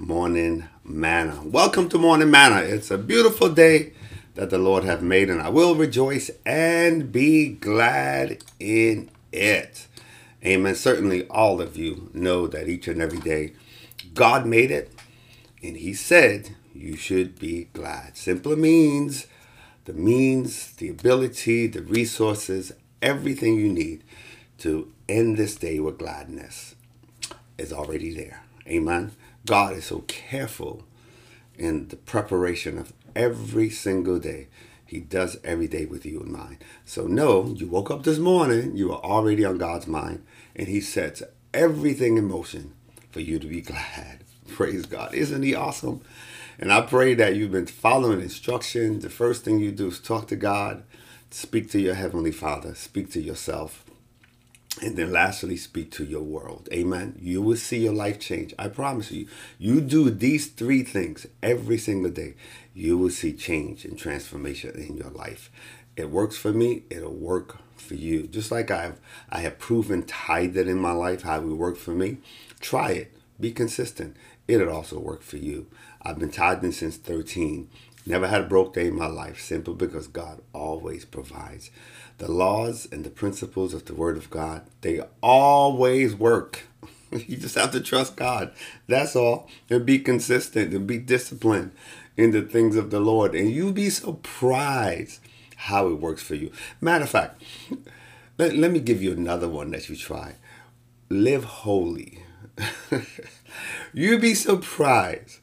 Morning Manna. Welcome to Morning Manna. It's a beautiful day that the Lord have made, and I will rejoice and be glad in it. Amen. Certainly, all of you know that each and every day God made it, and He said you should be glad. Simply means the means, the ability, the resources, everything you need to end this day with gladness is already there. Amen. God is so careful in the preparation of every single day. He does every day with you in mind. So no, you woke up this morning, you are already on God's mind, and He sets everything in motion for you to be glad. Praise God. Isn't He awesome? And I pray that you've been following instruction. The first thing you do is talk to God, speak to your Heavenly Father, speak to yourself, and then lastly, speak to your world. Amen. You will see your life change. I promise you. You do these three things every single day. You will see change and transformation in your life. It works for me. It'll work for you. Just like I've I have proven tithe that in my life how it work for me. Try it. Be consistent. It'll also work for you. I've been tithing since 13. Never had a broke day in my life, simply because God always provides. The laws and the principles of the Word of God, they always work. you just have to trust God. That's all. And be consistent and be disciplined in the things of the Lord. And you'll be surprised how it works for you. Matter of fact, let, let me give you another one that you try. Live holy. You'll be surprised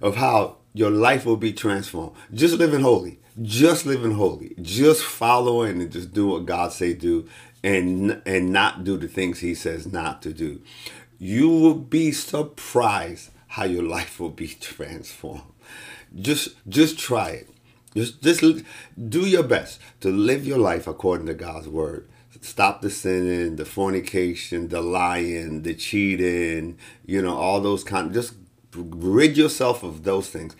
of how your life will be transformed. Just living holy. Just living holy. Just following and just do what God say do and and not do the things he says not to do. You will be surprised how your life will be transformed. Just just try it. Just just do your best to live your life according to God's word stop the sinning, the fornication, the lying, the cheating, you know, all those kind. Just rid yourself of those things.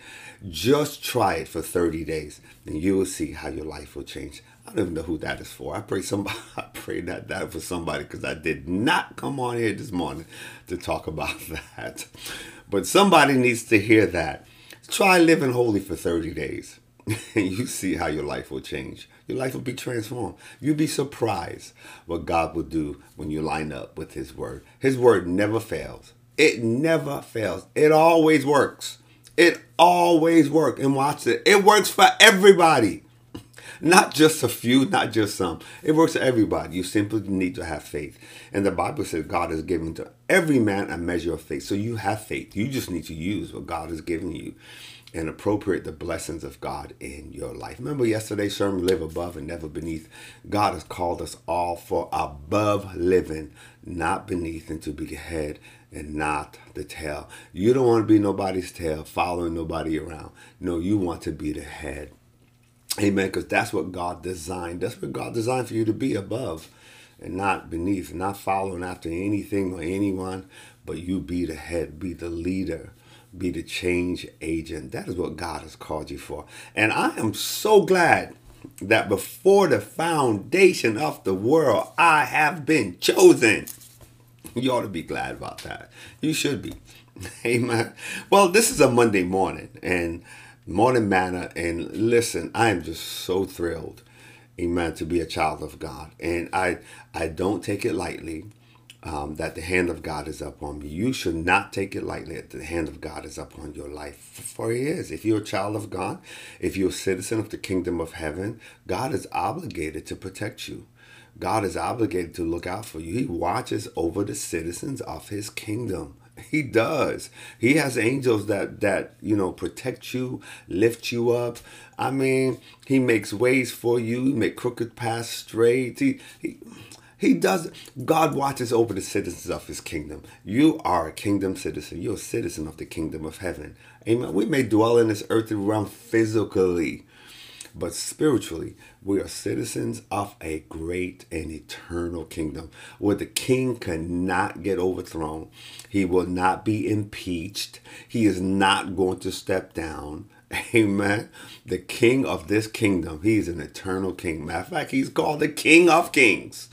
Just try it for 30 days, and you will see how your life will change. I don't even know who that is for. I pray somebody. I pray that that for somebody because I did not come on here this morning to talk about that. But somebody needs to hear that. Try living holy for 30 days, and you see how your life will change. Your life will be transformed. You'll be surprised what God will do when you line up with His Word. His Word never fails. It never fails. It always works. It always works. And watch it. It works for everybody. Not just a few, not just some. It works for everybody. You simply need to have faith. And the Bible says God has given to every man a measure of faith. So you have faith. You just need to use what God has given you and appropriate the blessings of God in your life. Remember yesterday's sermon, Live Above and Never Beneath. God has called us all for above living, not beneath, and to be the head and not the tail. You don't want to be nobody's tail, following nobody around. No, you want to be the head. Amen. Because that's what God designed. That's what God designed for you to be above and not beneath, not following after anything or anyone, but you be the head, be the leader, be the change agent. That is what God has called you for. And I am so glad that before the foundation of the world, I have been chosen. You ought to be glad about that. You should be. Amen. Well, this is a Monday morning and morning manna. And listen, I am just so thrilled, amen, to be a child of God. And I I don't take it lightly um, that the hand of God is upon me. You should not take it lightly that the hand of God is upon your life. For He is. If you're a child of God, if you're a citizen of the kingdom of heaven, God is obligated to protect you. God is obligated to look out for you. He watches over the citizens of his kingdom. He does. He has angels that that you know protect you, lift you up. I mean, he makes ways for you, make crooked paths straight. He, he he does. God watches over the citizens of His kingdom. You are a kingdom citizen. You're a citizen of the kingdom of heaven. Amen. We may dwell in this earthly realm physically, but spiritually, we are citizens of a great and eternal kingdom where the king cannot get overthrown. He will not be impeached. He is not going to step down. Amen. The king of this kingdom, he's an eternal king. Matter of fact, he's called the king of kings.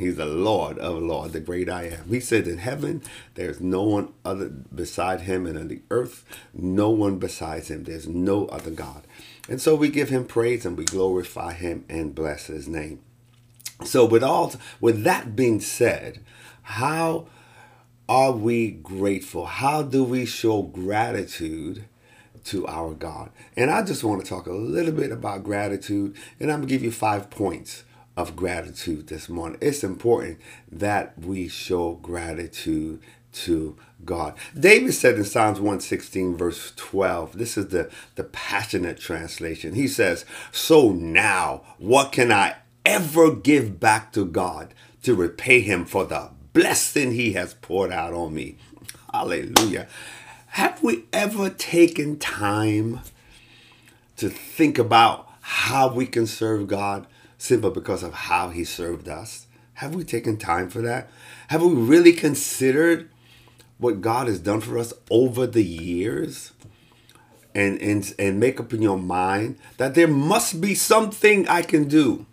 He's the Lord of Lord, the great I am. He said in heaven, there's no one other beside him, and on the earth, no one besides him. There's no other God. And so we give him praise and we glorify him and bless his name. So with all with that being said, how are we grateful? How do we show gratitude to our God? And I just want to talk a little bit about gratitude, and I'm gonna give you five points of gratitude this morning. It's important that we show gratitude to God. David said in Psalms 116, verse 12, this is the, the passionate translation. He says, So now, what can I ever give back to God to repay him for the blessing he has poured out on me? Hallelujah. Have we ever taken time to think about how we can serve God? Simply because of how he served us? Have we taken time for that? Have we really considered what God has done for us over the years? And, and, and make up in your mind that there must be something I can do.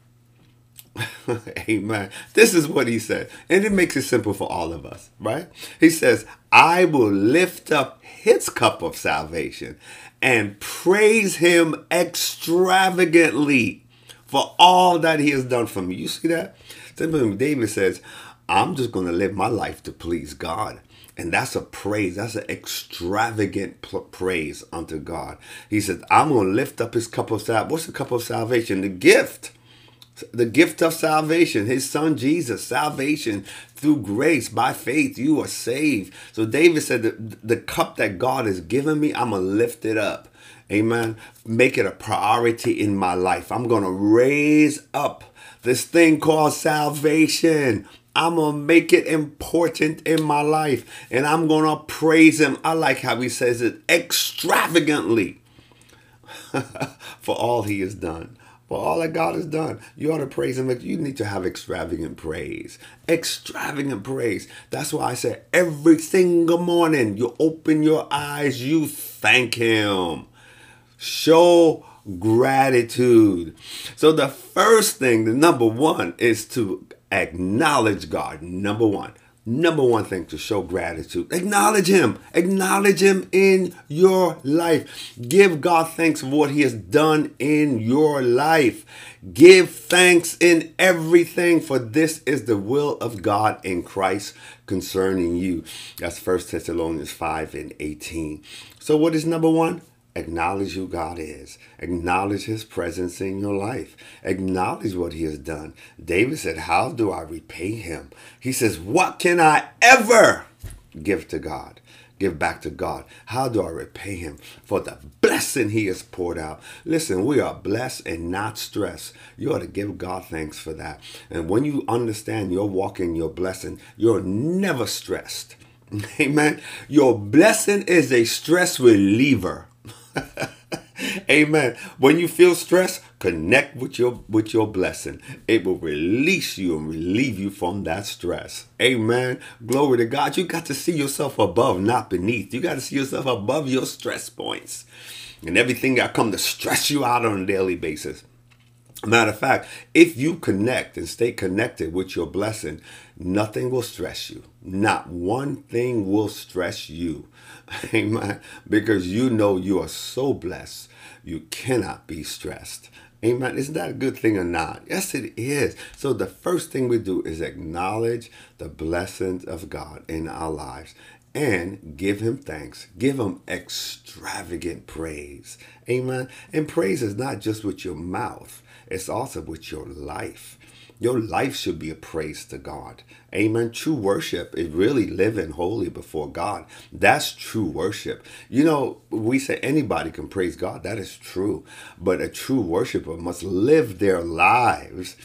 Amen. This is what he said. And it makes it simple for all of us, right? He says, I will lift up his cup of salvation and praise him extravagantly for all that he has done for me. You see that? David says, I'm just going to live my life to please God. And that's a praise. That's an extravagant praise unto God. He says, I'm going to lift up his cup of salvation. What's the cup of salvation? The gift. The gift of salvation, his son Jesus, salvation through grace by faith, you are saved. So David said, the, the cup that God has given me, I'm going to lift it up. Amen. Make it a priority in my life. I'm going to raise up this thing called salvation. I'm to make it important in my life and I'm to praise him. I like how he says it extravagantly for all he has done. For all that God has done, you ought to praise Him. You need to have extravagant praise. Extravagant praise. That's why I say every single morning you open your eyes, you thank Him. Show gratitude. So the first thing, the number one, is to acknowledge God. Number one. Number one thing to show gratitude. Acknowledge Him. Acknowledge Him in your life. Give God thanks for what He has done in your life. Give thanks in everything, for this is the will of God in Christ concerning you. That's 1 Thessalonians 5 and 18. So, what is number one? Acknowledge who God is. Acknowledge his presence in your life. Acknowledge what he has done. David said, How do I repay him? He says, What can I ever give to God? Give back to God. How do I repay him for the blessing he has poured out? Listen, we are blessed and not stressed. You ought to give God thanks for that. And when you understand you're walking your blessing, you're never stressed. Amen. Your blessing is a stress reliever. Amen. When you feel stress, connect with your with your blessing. It will release you and relieve you from that stress. Amen. Glory to God. You got to see yourself above, not beneath. You got to see yourself above your stress points. And everything that come to stress you out on a daily basis. Matter of fact, if you connect and stay connected with your blessing, nothing will stress you. Not one thing will stress you. Amen. Because you know you are so blessed, you cannot be stressed. Amen. Isn't that a good thing or not? Yes, it is. So the first thing we do is acknowledge the blessings of God in our lives and give him thanks. Give him extravagant praise. Amen. And praise is not just with your mouth, it's also with your life. Your life should be a praise to God. Amen. True worship is really living holy before God. That's true worship. You know, we say anybody can praise God. That is true. But a true worshiper must live their lives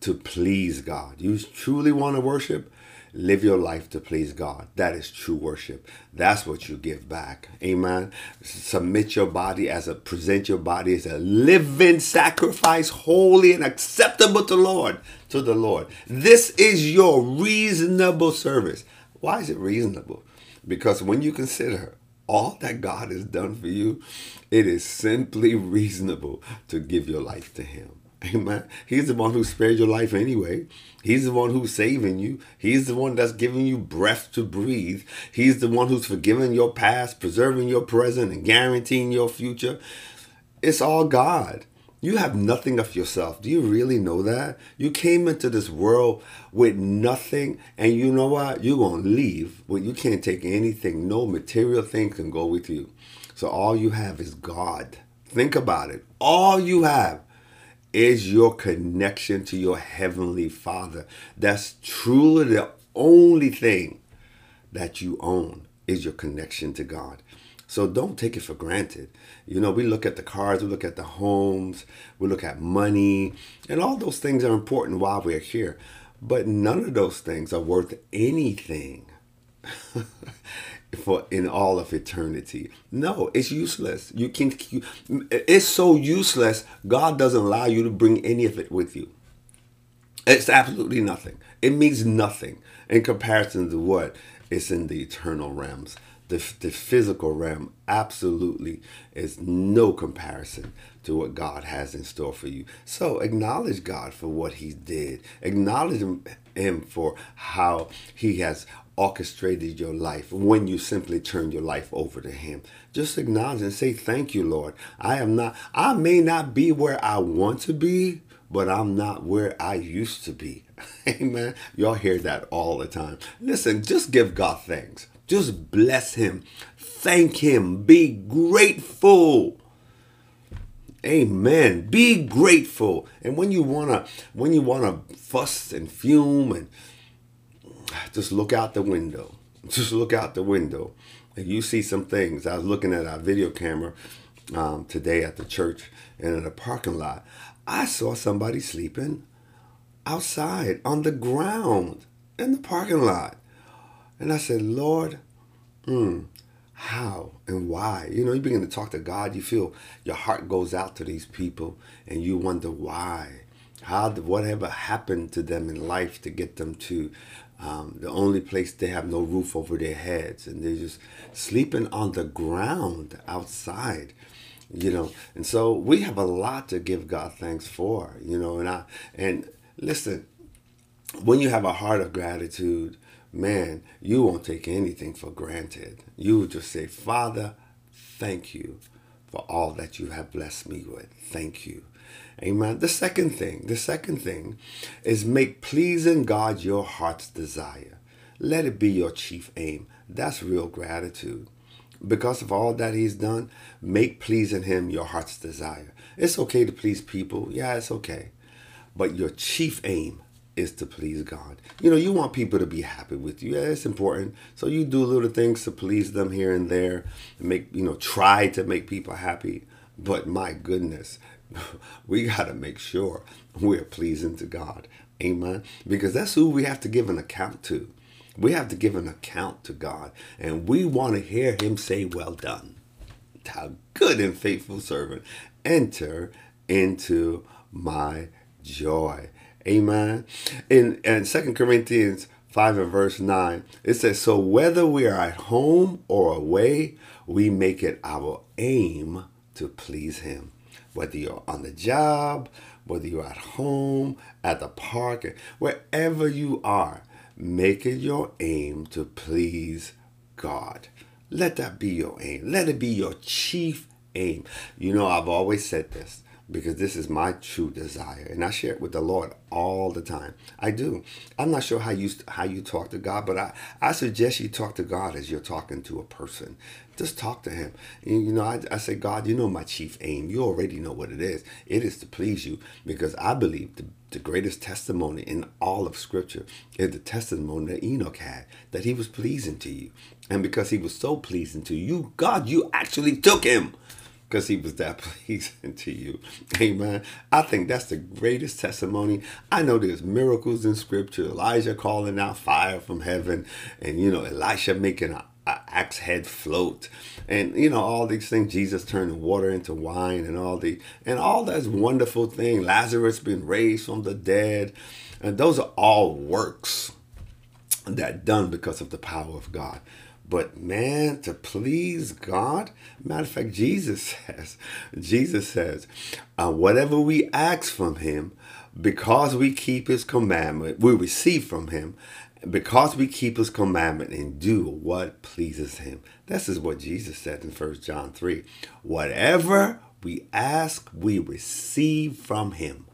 to please God. You truly want to worship? Live your life to please God. That is true worship. That's what you give back. Amen. Submit your body as a present your body as a living sacrifice, holy and acceptable to Lord, to the Lord. This is your reasonable service. Why is it reasonable? Because when you consider all that God has done for you, it is simply reasonable to give your life to Him. Amen. He's the one who spared your life anyway. He's the one who's saving you. He's the one that's giving you breath to breathe. He's the one who's forgiving your past, preserving your present, and guaranteeing your future. It's all God. You have nothing of yourself. Do you really know that? You came into this world with nothing, and you know what? You're going to leave, but you can't take anything. No material thing can go with you. So all you have is God. Think about it. All you have is your connection to your Heavenly Father. That's truly the only thing that you own is your connection to God. So don't take it for granted. You know, we look at the cars, we look at the homes, we look at money, and all those things are important while we're here. But none of those things are worth anything for in all of eternity. No, it's useless. You can you, it's so useless. God doesn't allow you to bring any of it with you. It's absolutely nothing. It means nothing in comparison to what is in the eternal realms the, the physical realm absolutely is no comparison to what God has in store for you. So acknowledge God for what He did. Acknowledge Him, for how He has orchestrated your life when you simply turn your life over to Him. Just acknowledge and say, Thank you, Lord. I am not, I may not be where I want to be, but I'm not where I used to be. Amen. Y'all hear that all the time. Listen, just give God thanks. Just bless him. Thank him. Be grateful. Amen. Be grateful. And when you wanna when you wanna fuss and fume and just look out the window. Just look out the window. And you see some things. I was looking at our video camera um, today at the church and in the parking lot. I saw somebody sleeping outside on the ground in the parking lot. And I said, Lord, mm, how and why? You know, you begin to talk to God, you feel your heart goes out to these people and you wonder why. How, whatever happened to them in life to get them to um, the only place they have no roof over their heads and they're just sleeping on the ground outside you know and so we have a lot to give god thanks for you know and i and listen when you have a heart of gratitude man, you won't take anything for granted. You will just say, Father, thank you for all that you have blessed me with. Thank you. Amen. The second thing, the second thing is make pleasing God your heart's desire. Let it be your chief aim. That's real gratitude. Because of all that he's done, make pleasing him your heart's desire. It's okay to please people. Yeah, it's okay. But your chief aim is to please God. You know, you want people to be happy with you. Yeah, it's important. So you do little things to please them here and there, and make you know, try to make people happy. But my goodness, we got to make sure we're pleasing to God. Amen. Because that's who we have to give an account to. We have to give an account to God, and we want to hear Him say, Well done. Thou good and faithful servant. Enter into my joy. Amen. In in Second Corinthians 5 and verse 9, it says, So whether we are at home or away, we make it our aim to please him. Whether you're on the job, whether you're at home, at the park, wherever you are, make it your aim to please God. Let that be your aim. Let it be your chief aim. You know, I've always said this because this is my true desire and I share it with the Lord all the time. I do. I'm not sure how you how you talk to God, but I, I suggest you talk to God as you're talking to a person. Just talk to him. And, you know, I, I say, God, you know my chief aim. You already know what it is. It is to please you because I believe the, the greatest testimony in all of Scripture is the testimony that Enoch had, that he was pleasing to you. And because he was so pleasing to you, God, you actually took him because he was that pleasing to you. Amen. I think that's the greatest testimony. I know there's miracles in scripture. Elijah calling out fire from heaven, and you know, Elisha making a, a axe head float. And you know, all these things, Jesus turning water into wine and all the and all that's wonderful thing. Lazarus being raised from the dead. And those are all works that done because of the power of God. But man, to please God, matter of fact, Jesus says, Jesus says, uh, whatever we ask from Him, because we keep His commandment, we receive from Him, because we keep His commandment and do what pleases Him. This is what Jesus said in 1 John 3. Whatever we ask, we receive from Him,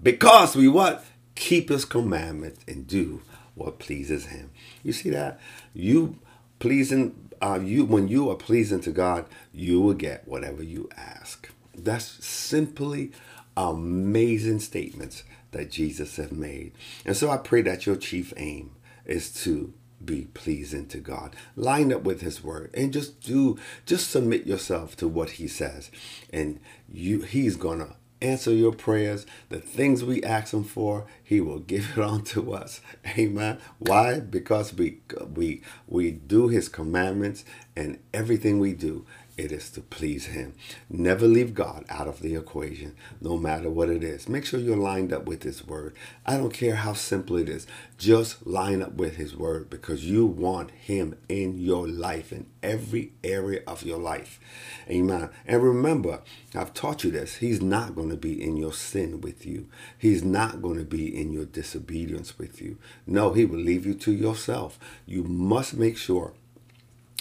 because we what keep His commandments and do what pleases Him. You see that you pleasing uh, you when you are pleasing to God, you will get whatever you ask. That's simply amazing statements that Jesus has made. And so I pray that your chief aim is to be pleasing to God. Line up with his word and just do just submit yourself to what he says. And you he's going to answer your prayers. The things we ask him for, he will give it on to us. Amen. Why? Because we we we do his commandments and everything we do it is to please him. Never leave God out of the equation, no matter what it is. Make sure you're lined up with his word. I don't care how simple it is. Just line up with his word because you want him in your life, in every area of your life. Amen. And remember, I've taught you this. He's not going to be in your sin with you. He's not going to be in your disobedience with you. No, he will leave you to yourself. You must make sure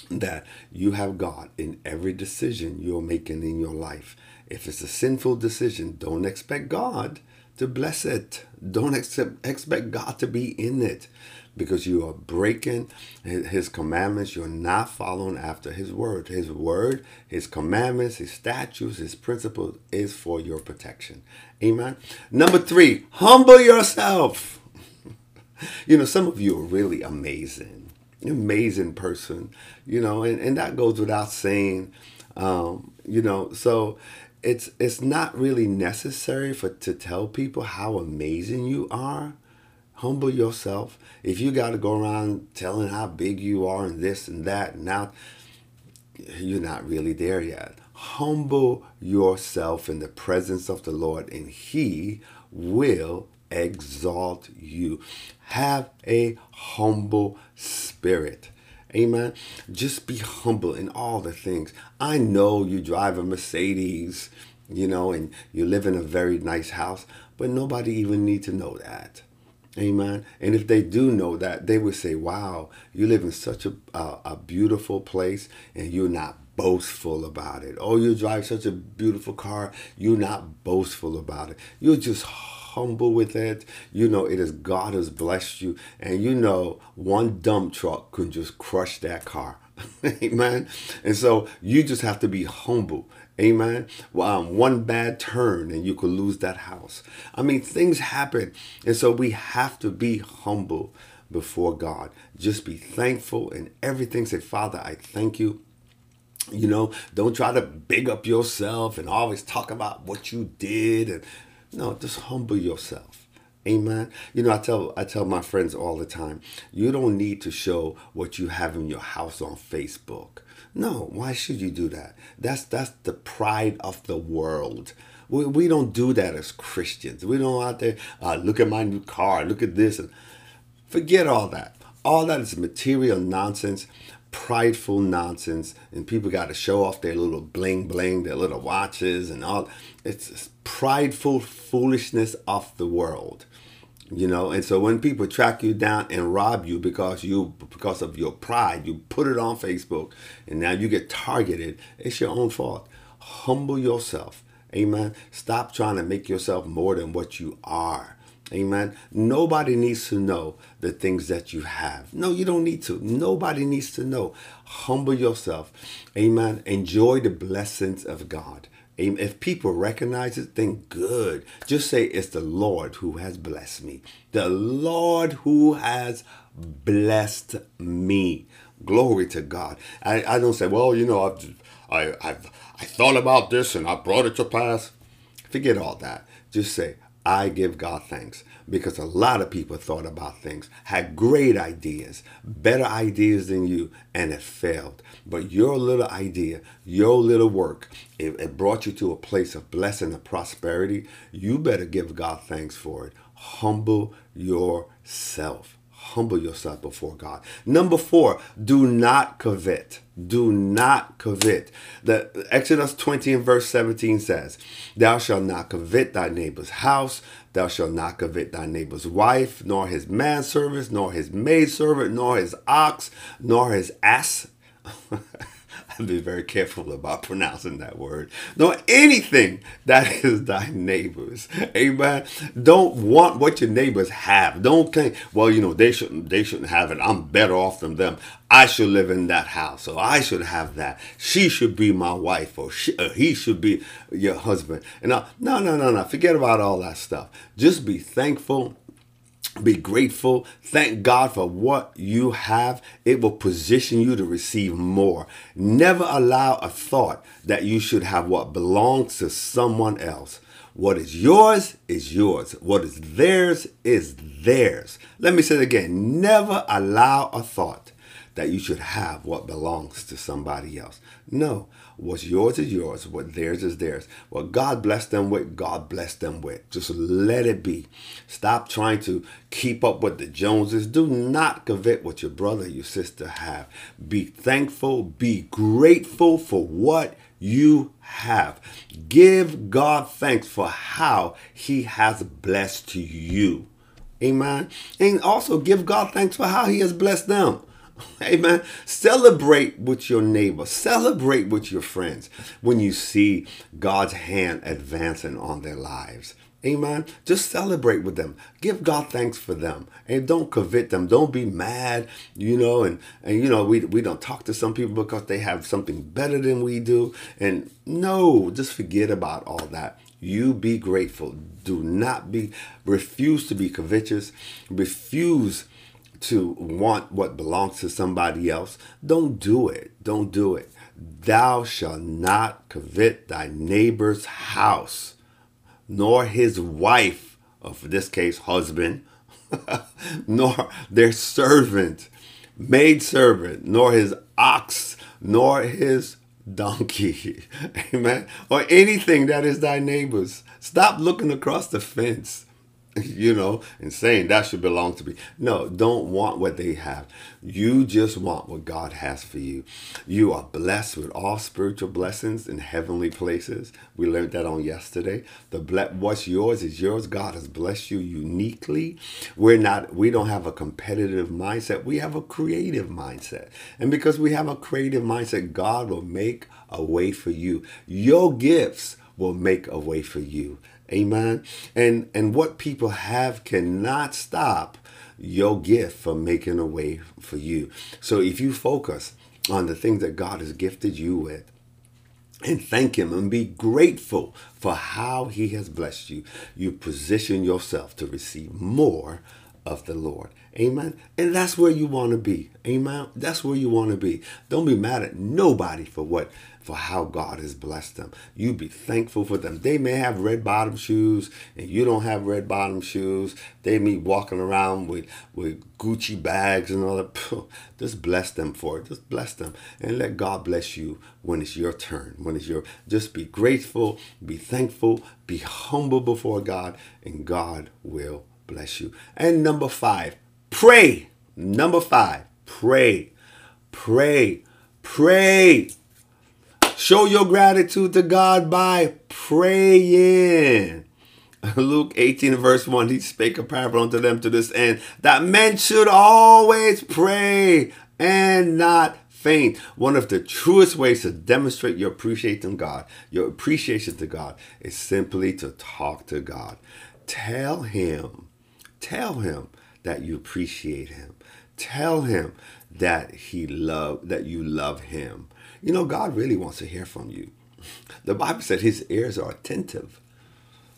that you have God in every decision you're making in your life. If it's a sinful decision, don't expect God to bless it. Don't accept, expect God to be in it because you are breaking his commandments. You're not following after his word. His word, his commandments, his statutes, his principles is for your protection. Amen. Number three, humble yourself. you know, some of you are really amazing amazing person, you know, and, and that goes without saying, um, you know, so it's it's not really necessary for to tell people how amazing you are. Humble yourself. If you got to go around telling how big you are and this and that, now you're not really there yet. Humble yourself in the presence of the Lord, and He will exalt you. Have a humble spirit. Amen. Just be humble in all the things. I know you drive a Mercedes, you know, and you live in a very nice house, but nobody even need to know that. Amen. And if they do know that, they would say, wow, you live in such a, a, a beautiful place and you're not boastful about it. Oh, you drive such a beautiful car, you're not boastful about it. You're just humble with it. You know, it is God has blessed you. And you know, one dump truck can just crush that car. Amen. And so you just have to be humble. Amen. Well, um, one bad turn and you could lose that house. I mean, things happen. And so we have to be humble before God. Just be thankful and everything. Say, Father, I thank you. You know, don't try to big up yourself and always talk about what you did and no, just humble yourself. Amen. You know, I tell I tell my friends all the time, you don't need to show what you have in your house on Facebook. No, why should you do that? That's that's the pride of the world. We, we don't do that as Christians. We don't out there uh, look at my new car, look at this, and forget all that. All that is material nonsense prideful nonsense and people got to show off their little bling bling their little watches and all. It's prideful foolishness of the world you know? And so when people track you down and rob you because you because of your pride you put it on facebook and now you get targeted it's your own fault. Humble yourself. Amen. Stop trying to make yourself more than what you are Amen. Nobody needs to know the things that you have. No, you don't need to. Nobody needs to know. Humble yourself. Amen. Enjoy the blessings of God. Amen. If people recognize it, then good. Just say it's the Lord who has blessed me. The Lord who has blessed me. Glory to God. I, I don't say, well, you know, I've, I, I've I thought about this and I brought it to pass. Forget all that. Just say, I give God thanks because a lot of people thought about things, had great ideas, better ideas than you, and it failed. But your little idea, your little work, it, it brought you to a place of blessing and prosperity. You better give God thanks for it. Humble yourself. Humble yourself before God. Number four, do not covet. Do not covet. The Exodus 20 and verse 17 says, Thou shalt not covet thy neighbor's house, thou shalt not covet thy neighbor's wife, nor his manservant, nor his maidservant, nor his ox, nor his ass. be very careful about pronouncing that word. Nor anything that is thy neighbor's. Amen. Don't want what your neighbors have. Don't think, well, you know, they shouldn't they shouldn't have it. I'm better off than them. I should live in that house, or I should have that. She should be my wife, or, she, or he should be your husband. And no, no, no, no, no. Forget about all that stuff. Just be thankful be grateful. Thank God for what you have. It will position you to receive more. Never allow a thought that you should have what belongs to someone else. What is yours is yours. What is theirs is theirs. Let me say it again. Never allow a thought that you should have what belongs to somebody else. No, What's yours is yours. What theirs is theirs. What God bless them with, God bless them with. Just let it be. Stop trying to keep up with the Joneses. Do not covet what your brother, your sister have. Be thankful. Be grateful for what you have. Give God thanks for how He has blessed you. Amen. And also give God thanks for how He has blessed them. Amen. Celebrate with your neighbor. Celebrate with your friends when you see God's hand advancing on their lives. Amen. Just celebrate with them. Give God thanks for them. And don't covet them. Don't be mad, you know, and, and you know, we, we don't talk to some people because they have something better than we do. And no, just forget about all that. You be grateful. Do not be refuse to be covetous. Refuse to want what belongs to somebody else, don't do it. Don't do it. Thou shalt not covet thy neighbor's house, nor his wife, or for this case, husband, nor their servant, maid servant, nor his ox, nor his donkey. Amen. Or anything that is thy neighbor's. Stop looking across the fence you know, and saying that should belong to me. No, don't want what they have. You just want what God has for you. You are blessed with all spiritual blessings in heavenly places. We learned that on yesterday. The ble- what's yours is yours. God has blessed you uniquely. We're not we don't have a competitive mindset. We have a creative mindset. And because we have a creative mindset, God will make a way for you. Your gifts will make a way for you. Amen. And and what people have cannot stop your gift from making a way for you. So if you focus on the things that God has gifted you with, and thank him and be grateful for how he has blessed you. You position yourself to receive more of the Lord. Amen. And that's where you want to be. Amen. That's where you want to be. Don't be mad at nobody for what for how God has blessed them. You be thankful for them. They may have red bottom shoes and you don't have red bottom shoes. They may walking around with, with Gucci bags and all that. Just bless them for it. Just bless them. And let God bless you when it's your turn. When it's your just be grateful, be thankful, be humble before God, and God will bless you. And number five, pray. Number five, pray. Pray. Pray. Show your gratitude to God by praying. Luke 18 verse 1, he spake a parable unto them to this end, that men should always pray and not faint. One of the truest ways to demonstrate your appreciation God, your appreciation to God, is simply to talk to God. Tell him, tell him that you appreciate him. Tell him that he love that you love him. You know, God really wants to hear from you. The Bible said his ears are attentive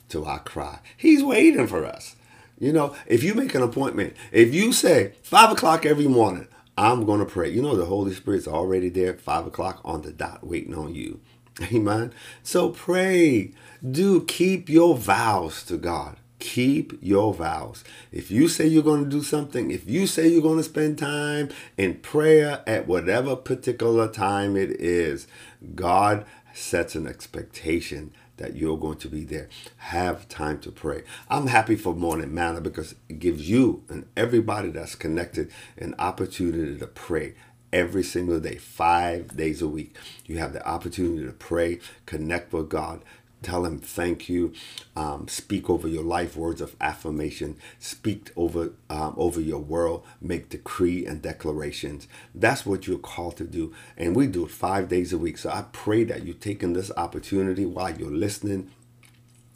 to our cry. He's waiting for us. You know, if you make an appointment, if you say five o'clock every morning, I'm going to pray. You know, the Holy Spirit's already there five o'clock on the dot waiting on you. Amen. So pray. Do keep your vows to God. Keep your vows. If you say you're going to do something, if you say you're going to spend time in prayer at whatever particular time it is, God sets an expectation that you're going to be there. Have time to pray. I'm happy for Morning Manna because it gives you and everybody that's connected an opportunity to pray every single day, five days a week. You have the opportunity to pray, connect with God, tell him thank you um, speak over your life words of affirmation speak over um, over your world make decree and declarations that's what you're called to do and we do it five days a week so i pray that you're taking this opportunity while you're listening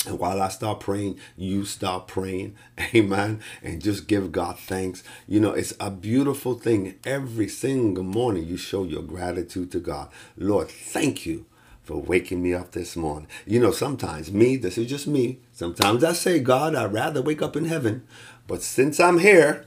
and while I start praying, you start praying. Amen. And just give God thanks. You know, it's a beautiful thing. Every single morning, you show your gratitude to God. Lord, thank you for waking me up this morning. You know, sometimes me, this is just me. Sometimes I say, God, I'd rather wake up in heaven. But since I'm here,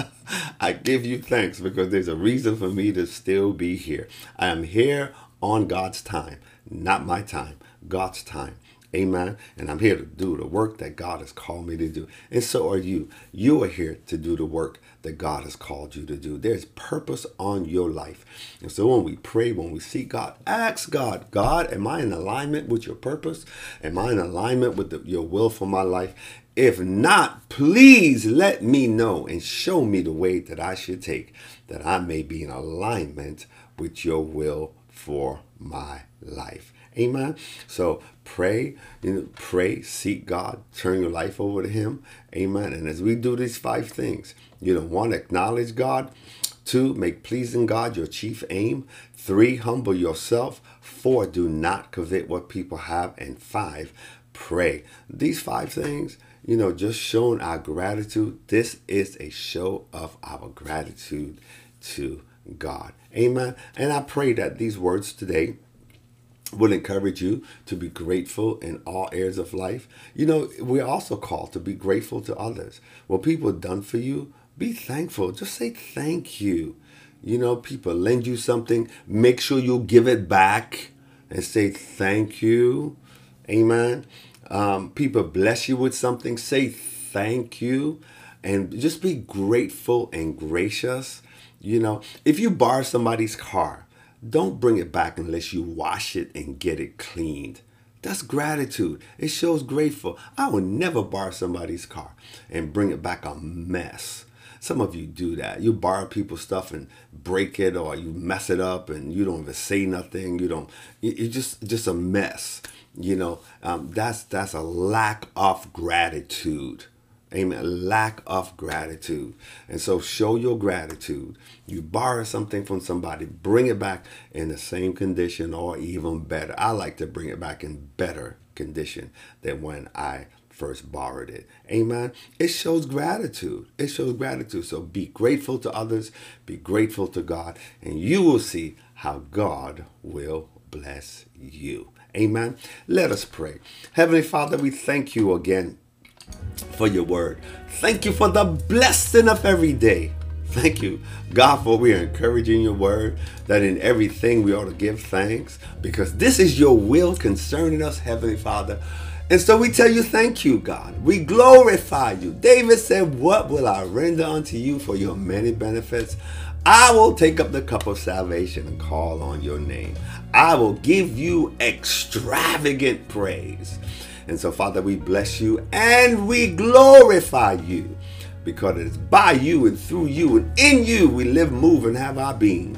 I give you thanks because there's a reason for me to still be here. I am here on God's time, not my time, God's time. Amen. And I'm here to do the work that God has called me to do. And so are you. You are here to do the work that God has called you to do. There's purpose on your life. And so when we pray, when we seek God, ask God, God, am I in alignment with your purpose? Am I in alignment with the, your will for my life? If not, please let me know and show me the way that I should take, that I may be in alignment with your will for my life. Amen. So pray, you know, pray, seek God, turn your life over to Him. Amen. And as we do these five things, you know, one, acknowledge God. Two, make pleasing God your chief aim. Three, humble yourself. Four, do not covet what people have. And five, pray. These five things, you know, just showing our gratitude. This is a show of our gratitude to God. Amen. And I pray that these words today will encourage you to be grateful in all areas of life. You know, we're also called to be grateful to others. What people done for you, be thankful. Just say thank you. You know, people lend you something, make sure you give it back and say thank you. Amen. Um, people bless you with something, say thank you and just be grateful and gracious. You know, if you borrow somebody's car, don't bring it back unless you wash it and get it cleaned. That's gratitude. It shows grateful. I would never borrow somebody's car and bring it back a mess. Some of you do that. You borrow people's stuff and break it or you mess it up and you don't even say nothing. You don't, it's just, just a mess. You know, um, that's, that's a lack of gratitude. Amen. Lack of gratitude. And so show your gratitude. You borrow something from somebody, bring it back in the same condition or even better. I like to bring it back in better condition than when I first borrowed it. Amen. It shows gratitude. It shows gratitude. So be grateful to others, be grateful to God, and you will see how God will bless you. Amen. Let us pray. Heavenly Father, we thank you again for your word. Thank you for the blessing of every day. Thank you, God, for we are encouraging your word that in everything we ought to give thanks because this is your will concerning us, Heavenly Father. And so we tell you, thank you, God. We glorify you. David said, What will I render unto you for your many benefits? I will take up the cup of salvation and call on your name. I will give you extravagant praise. And so, Father, we bless you and we glorify you because it is by you and through you and in you we live, move, and have our being.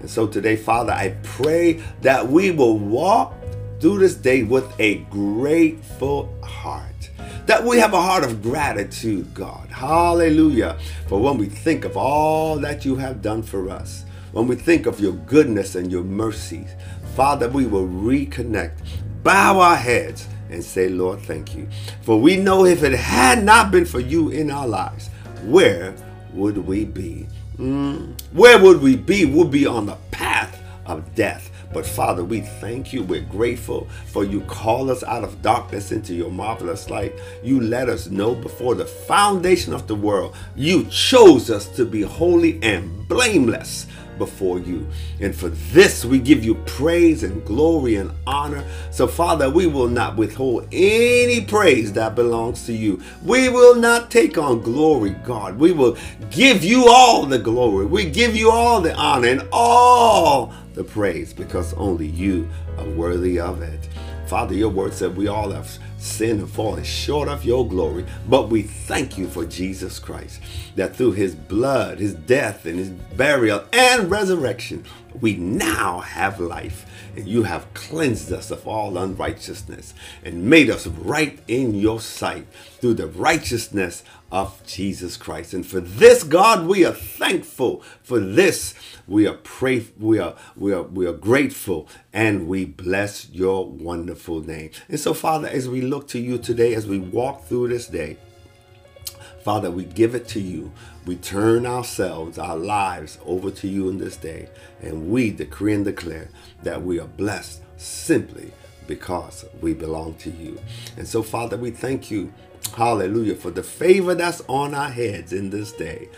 And so today, Father, I pray that we will walk through this day with a grateful heart. That we have a heart of gratitude, God. Hallelujah. For when we think of all that you have done for us, when we think of your goodness and your mercies, Father, we will reconnect, bow our heads, and say, Lord, thank you. For we know if it had not been for you in our lives, where would we be? Mm, where would we be? We'll be on the path of death. But Father, we thank you. We're grateful for you call us out of darkness into your marvelous light. You let us know before the foundation of the world, you chose us to be holy and blameless before you. And for this, we give you praise and glory and honor. So, Father, we will not withhold any praise that belongs to you. We will not take on glory, God. We will give you all the glory. We give you all the honor and all the praise because only you are worthy of it. Father, your word said we all have sinned and fallen short of your glory. But we thank you for Jesus Christ, that through his blood, his death, and his burial and resurrection, we now have life. And you have cleansed us of all unrighteousness and made us right in your sight through the righteousness of Jesus Christ. And for this, God, we are thankful. For this, we are pray we are we are we are grateful and we bless your wonderful name. And so, Father, as we look to you today, as we walk through this day, Father, we give it to you. We turn ourselves, our lives over to you in this day, and we decree and declare that we are blessed simply because we belong to you. And so, Father, we thank you, hallelujah, for the favor that's on our heads in this day,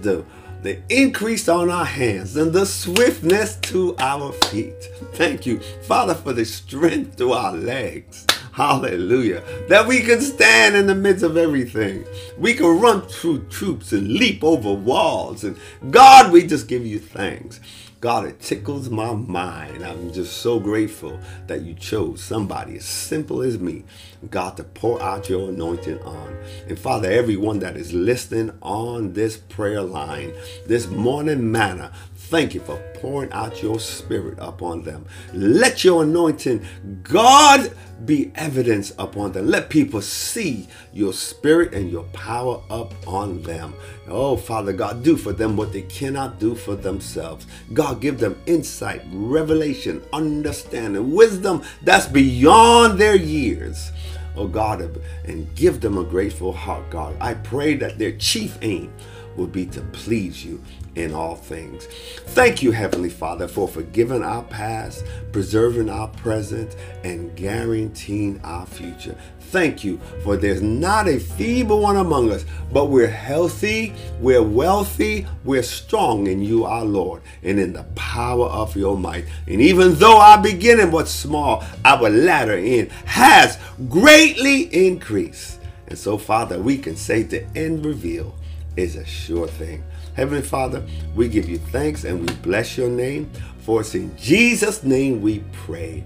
the, the increase on our hands, and the swiftness to our feet. Thank you, Father, for the strength to our legs. Hallelujah. That we can stand in the midst of everything. We can run through troops and leap over walls. And God, we just give you thanks. God, it tickles my mind. I'm just so grateful that you chose somebody as simple as me, God, to pour out your anointing on. And Father, everyone that is listening on this prayer line, this morning manna, thank you for pouring out your spirit upon them. Let your anointing, God, be evidence upon them. Let people see your spirit and your power up on them. Oh, Father God, do for them what they cannot do for themselves. God, give them insight, revelation, understanding, wisdom that's beyond their years. Oh God, and give them a grateful heart, God. I pray that their chief aim will be to please you in all things. Thank you, Heavenly Father, for forgiving our past, preserving our present, and guaranteeing our future. Thank you for there's not a feeble one among us, but we're healthy, we're wealthy, we're strong in you, our Lord, and in the power of your might. And even though our beginning was small, our latter end has greatly increased. And so, Father, we can say the end reveal is a sure thing. Heavenly Father, we give you thanks and we bless your name. For it's in Jesus' name we pray.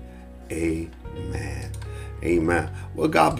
Amen. Amen. Well, God